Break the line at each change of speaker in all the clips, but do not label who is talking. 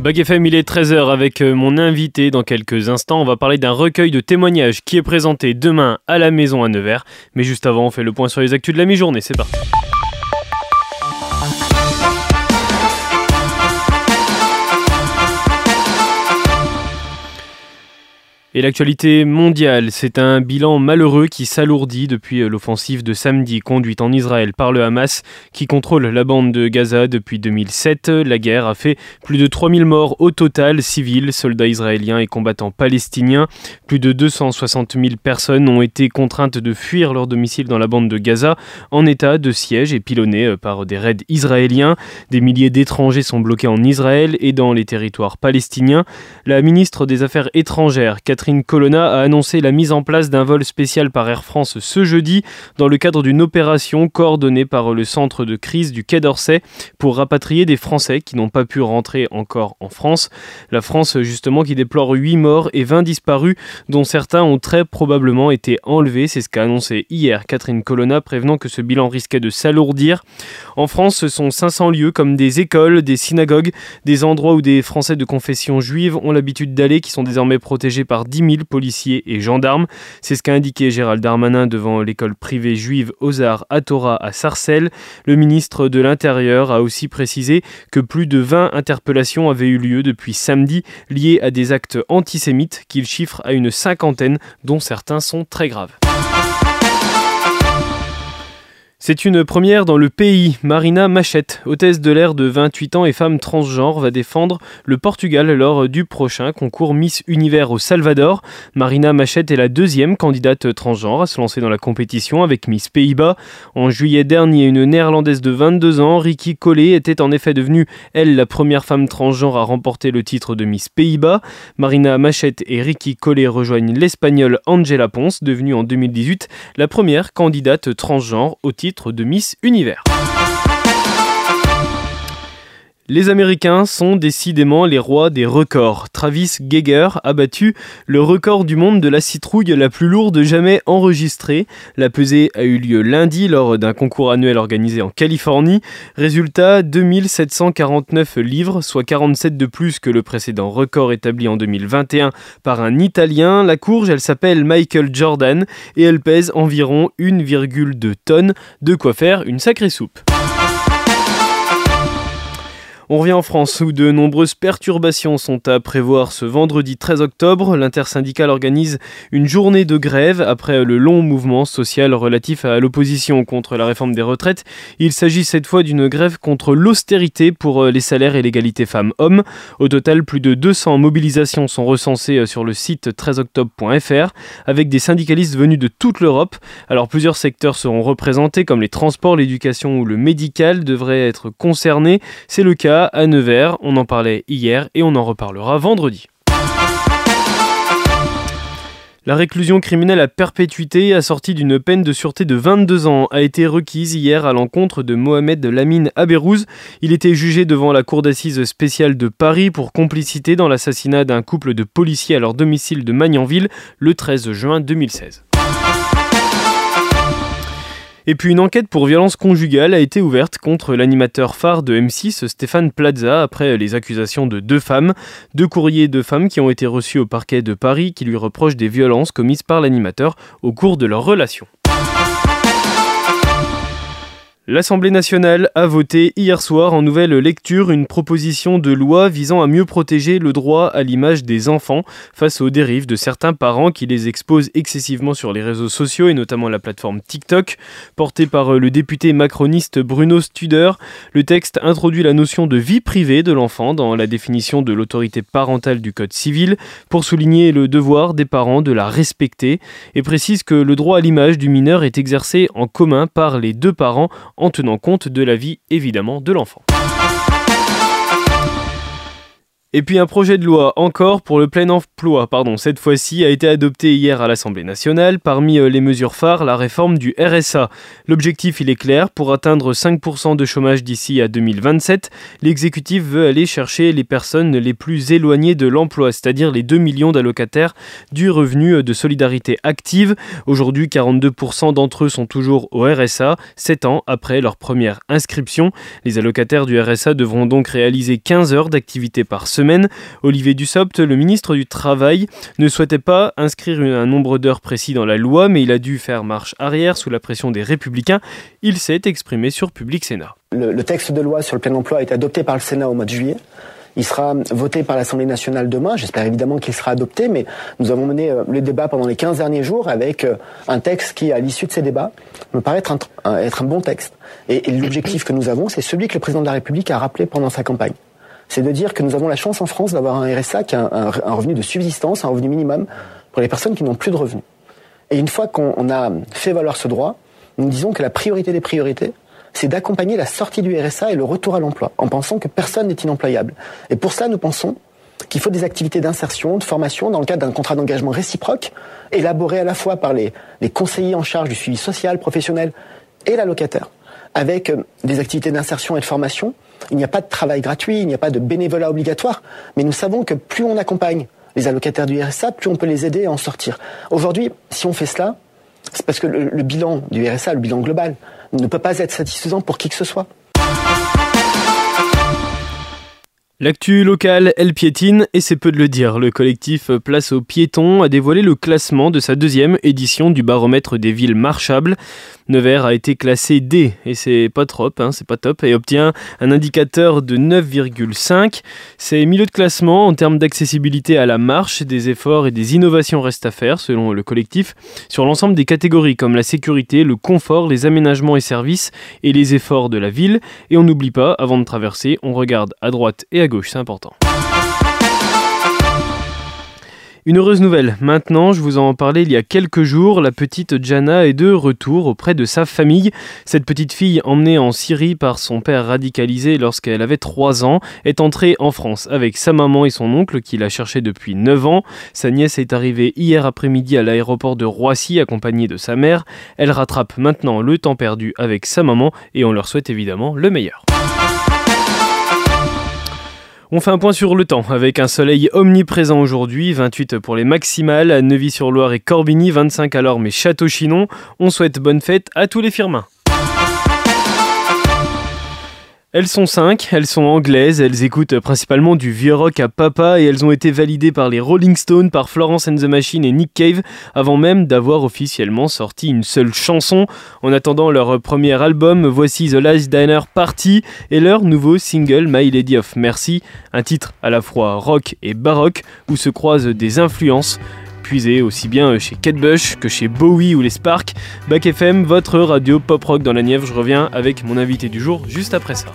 Bug FM, il est 13h avec euh, mon invité. Dans quelques instants, on va parler d'un recueil de témoignages qui est présenté demain à la maison à Nevers. Mais juste avant, on fait le point sur les actus de la mi-journée. C'est parti. Et l'actualité mondiale, c'est un bilan malheureux qui s'alourdit depuis euh, l'offensive de samedi conduite en Israël par le Hamas qui contrôle la bande de Gaza depuis 2007. La guerre a fait plus de 3000 morts au total, civils, soldats israéliens et combattants palestiniens. Plus de 260 000 personnes ont été contraintes de fuir leur domicile dans la bande de Gaza en état de siège et pilonnés euh, par des raids israéliens. Des milliers d'étrangers sont bloqués en Israël et dans les territoires palestiniens. La ministre des Affaires étrangères, Catherine Colonna a annoncé la mise en place d'un vol spécial par Air France ce jeudi dans le cadre d'une opération coordonnée par le centre de crise du Quai d'Orsay pour rapatrier des Français qui n'ont pas pu rentrer encore en France. La France justement qui déplore 8 morts et 20 disparus dont certains ont très probablement été enlevés. C'est ce qu'a annoncé hier Catherine Colonna prévenant que ce bilan risquait de s'alourdir. En France, ce sont 500 lieux comme des écoles, des synagogues, des endroits où des Français de confession juive ont l'habitude d'aller qui sont désormais protégés par 10 000 policiers et gendarmes. C'est ce qu'a indiqué Gérald Darmanin devant l'école privée juive Ozar Atora à Sarcelles. Le ministre de l'Intérieur a aussi précisé que plus de 20 interpellations avaient eu lieu depuis samedi liées à des actes antisémites qu'il chiffre à une cinquantaine dont certains sont très graves. C'est une première dans le pays. Marina Machette, hôtesse de l'air de 28 ans et femme transgenre, va défendre le Portugal lors du prochain concours Miss Univers au Salvador. Marina Machette est la deuxième candidate transgenre à se lancer dans la compétition avec Miss Pays-Bas. En juillet dernier, une néerlandaise de 22 ans, Ricky Collet, était en effet devenue, elle, la première femme transgenre à remporter le titre de Miss Pays-Bas. Marina Machette et Ricky Collet rejoignent l'espagnole Angela Ponce, devenue en 2018 la première candidate transgenre au titre de Miss Univers. Les Américains sont décidément les rois des records. Travis Geiger a battu le record du monde de la citrouille la plus lourde jamais enregistrée. La pesée a eu lieu lundi lors d'un concours annuel organisé en Californie. Résultat 2749 livres, soit 47 de plus que le précédent record établi en 2021 par un Italien. La courge, elle s'appelle Michael Jordan et elle pèse environ 1,2 tonnes. De quoi faire une sacrée soupe. On revient en France où de nombreuses perturbations sont à prévoir ce vendredi 13 octobre. L'intersyndicale organise une journée de grève après le long mouvement social relatif à l'opposition contre la réforme des retraites. Il s'agit cette fois d'une grève contre l'austérité pour les salaires et l'égalité femmes-hommes. Au total, plus de 200 mobilisations sont recensées sur le site 13octobre.fr avec des syndicalistes venus de toute l'Europe. Alors plusieurs secteurs seront représentés comme les transports, l'éducation ou le médical devraient être concernés. C'est le cas à Nevers, on en parlait hier et on en reparlera vendredi. La réclusion criminelle à perpétuité, assortie d'une peine de sûreté de 22 ans, a été requise hier à l'encontre de Mohamed Lamine Aberouz. Il était jugé devant la cour d'assises spéciale de Paris pour complicité dans l'assassinat d'un couple de policiers à leur domicile de Magnanville le 13 juin 2016. Et puis une enquête pour violence conjugale a été ouverte contre l'animateur phare de M6, Stéphane Plaza, après les accusations de deux femmes, deux courriers de femmes qui ont été reçus au parquet de Paris qui lui reprochent des violences commises par l'animateur au cours de leur relation. L'Assemblée nationale a voté hier soir en nouvelle lecture une proposition de loi visant à mieux protéger le droit à l'image des enfants face aux dérives de certains parents qui les exposent excessivement sur les réseaux sociaux et notamment la plateforme TikTok. Porté par le député macroniste Bruno Studer, le texte introduit la notion de vie privée de l'enfant dans la définition de l'autorité parentale du Code civil pour souligner le devoir des parents de la respecter et précise que le droit à l'image du mineur est exercé en commun par les deux parents en tenant compte de la vie évidemment de l'enfant. Et puis un projet de loi encore pour le plein emploi, pardon, cette fois-ci a été adopté hier à l'Assemblée nationale. Parmi euh, les mesures phares, la réforme du RSA. L'objectif, il est clair, pour atteindre 5% de chômage d'ici à 2027, l'exécutif veut aller chercher les personnes les plus éloignées de l'emploi, c'est-à-dire les 2 millions d'allocataires du revenu de solidarité active. Aujourd'hui, 42% d'entre eux sont toujours au RSA, 7 ans après leur première inscription. Les allocataires du RSA devront donc réaliser 15 heures d'activité par semaine Olivier Dussopt, le ministre du Travail, ne souhaitait pas inscrire un nombre d'heures précis dans la loi, mais il a dû faire marche arrière sous la pression des républicains. Il s'est exprimé sur Public Sénat.
Le, texte de loi sur le plein emploi a été adopté par le Sénat au mois de juillet. Il sera voté par l'Assemblée nationale demain. J'espère évidemment qu'il sera adopté, mais nous avons mené euh, le débat pendant les 15 derniers jours avec euh, un texte qui, à l'issue de ces débats, me paraît être un bon texte. Et, l'objectif que nous avons, c'est celui que le président de la République a rappelé pendant sa campagne. C'est de dire que nous avons la chance en France d'avoir un RSA qui a un, revenu de subsistance, un revenu minimum pour les personnes qui n'ont plus de revenus. Et une fois qu'on a fait valoir ce droit, nous disons que la priorité des priorités, c'est d'accompagner la sortie du RSA et le retour à l'emploi, en pensant que personne n'est inemployable. Et pour ça, nous pensons qu'il faut des activités d'insertion, de formation, dans le cadre d'un contrat d'engagement réciproque, élaboré à la fois par les, conseillers en charge du suivi social, professionnel et l'allocataire, avec euh, des activités d'insertion et de formation. Il n'y a pas de travail gratuit, il n'y a pas de bénévolat obligatoire, mais nous savons que plus on accompagne les allocataires du RSA, plus on peut les aider à en sortir. Aujourd'hui, si on fait cela, c'est parce que le bilan du RSA, le bilan global, ne peut pas être satisfaisant pour qui que ce soit.
L'actu locale, elle piétine, et c'est peu de le dire. Le collectif Place aux piétons a dévoilé le classement de sa deuxième édition du baromètre des villes marchables. Nevers a été classé D, et c'est pas trop, hein, c'est pas top, et obtient un indicateur de 9,5. C'est milieu de classement en termes d'accessibilité à la marche, des efforts et des innovations restent à faire, selon le collectif, sur l'ensemble des catégories comme la sécurité, le confort, les aménagements et services, et les efforts de la ville. Et on n'oublie pas, avant de traverser, on regarde à droite et à gauche, c'est important. Une heureuse nouvelle. Maintenant, je vous en parlais il y a quelques jours, la petite Jana est de retour auprès de sa famille. Cette petite fille, emmenée en Syrie par son père radicalisé lorsqu'elle avait 3 ans, est entrée en France avec sa maman et son oncle qui la cherchait depuis 9 ans. Sa nièce est arrivée hier après-midi à l'aéroport de Roissy accompagnée de sa mère. Elle rattrape maintenant le temps perdu avec sa maman et on leur souhaite évidemment le meilleur. On fait un point sur le temps avec un soleil omniprésent aujourd'hui, 28 pour les maximales à Neuvy-sur-Loire et Corbigny, 25 alors mais Château-Chinon. On souhaite bonne fête à tous les firmins. Elles sont cinq, elles sont anglaises, elles écoutent principalement du vieux rock à papa et elles ont été validées par les Rolling Stones, par Florence and the Machine et Nick Cave avant même d'avoir officiellement sorti une seule chanson. En attendant leur premier album, voici The Last Diner Party et leur nouveau single My Lady of Mercy, un titre à la fois rock et baroque où se croisent des influences aussi bien chez Kate Bush que chez Bowie ou les Sparks. Back FM, votre radio pop rock dans la Nièvre. Je reviens avec mon invité du jour juste après ça.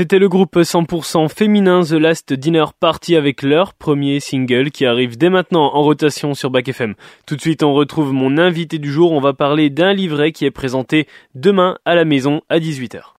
C'était le groupe 100% féminin The Last Dinner Party avec leur premier single qui arrive dès maintenant en rotation sur Bac FM. Tout de suite, on retrouve mon invité du jour. On va parler d'un livret qui est présenté demain à la maison à 18h.